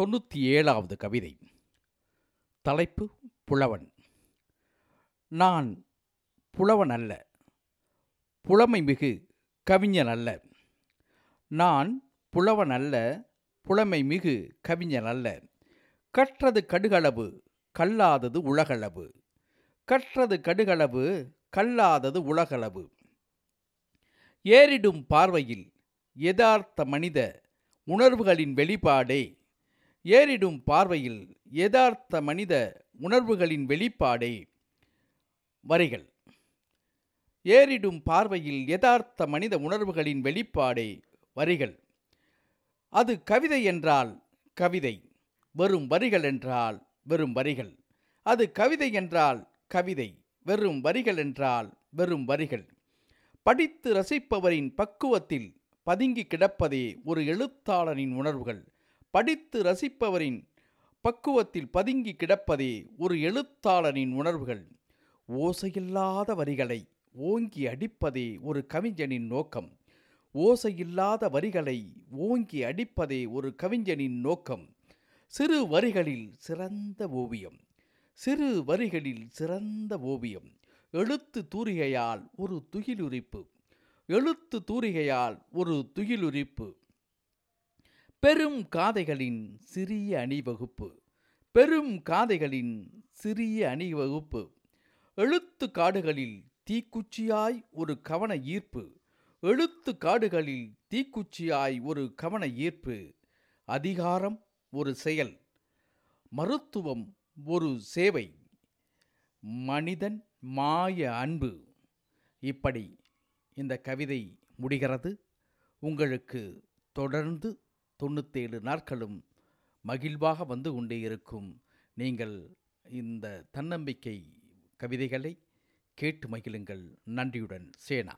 தொண்ணூற்றி ஏழாவது கவிதை. தலைப்பு புலவன். நான் புலவன் அல்ல. புலமை மிகு கவிஞன் அல்ல. நான் புலவன் அல்ல. புலமை மிகு கவிஞன் அல்ல. கற்றது கடுகளவு கல்லாதது உலகளவு. கற்றது கடுகளவு கல்லாதது உலகளவு. ஏறிடும் பார்வையில் யதார்த்த மனித உணர்வுகளின் வெளிப்பாடே ஏறிடும் பார்வையில் யதார்த்த மனித உணர்வுகளின் வெளிப்பாடே. வரிகள். ஏறிடும் பார்வையில் யதார்த்த மனித உணர்வுகளின் வெளிப்பாடே. வரிகள். அது கவிதை என்றால் கவிதை வெறும் வரிகள் என்றால் வெறும் வரிகள். அது கவிதை என்றால் கவிதை வெறும் வரிகள் என்றால் வெறும் வரிகள். படித்து ரசிப்பவரின் பக்குவத்தில் பதுங்கி கிடப்பதே ஒரு எழுத்தாளனின் உணர்வுகள். படித்து ரசிப்பவரின் பக்குவத்தில் பதுங்கி கிடப்பதே ஒரு எழுத்தாளனின் உணர்வுகள். ஓசையில்லாத வரிகளை ஓங்கி அடிப்பதே ஒரு கவிஞனின் நோக்கம். ஓசையில்லாத வரிகளை ஓங்கி அடிப்பதே ஒரு கவிஞனின் நோக்கம். சிறு வரிகளில் சிறந்த ஓவியம். சிறு வரிகளில் சிறந்த ஓவியம். எழுத்து தூரிகையால் ஒரு துகிலுரிப்பு. எழுத்து தூரிகையால் ஒரு துகிலுரிப்பு. பெரும் காதைகளின் சிறிய அணிவகுப்பு. பெரும் காதைகளின் சிறிய அணிவகுப்பு. எழுத்து காடுகளில் தீக்குச்சியாய் ஒரு கவன ஈர்ப்பு. எழுத்து காடுகளில் தீக்குச்சியாய் ஒரு கவன ஈர்ப்பு. அதிகாரம் ஒரு செயல். மருத்துவம் ஒரு சேவை. மனிதன் மாய அன்பு. இப்படி இந்த கவிதை முடிகிறது. உங்களுக்கு தொடர்ந்து தொண்ணூத்தேழு நாட்களும் மகிழ்வாக வந்து கொண்டே இருக்கும். நீங்கள் இந்த தன்னம்பிக்கை கவிதைகளை கேட்டு மகிழுங்கள். நன்றியுடன் சேனா.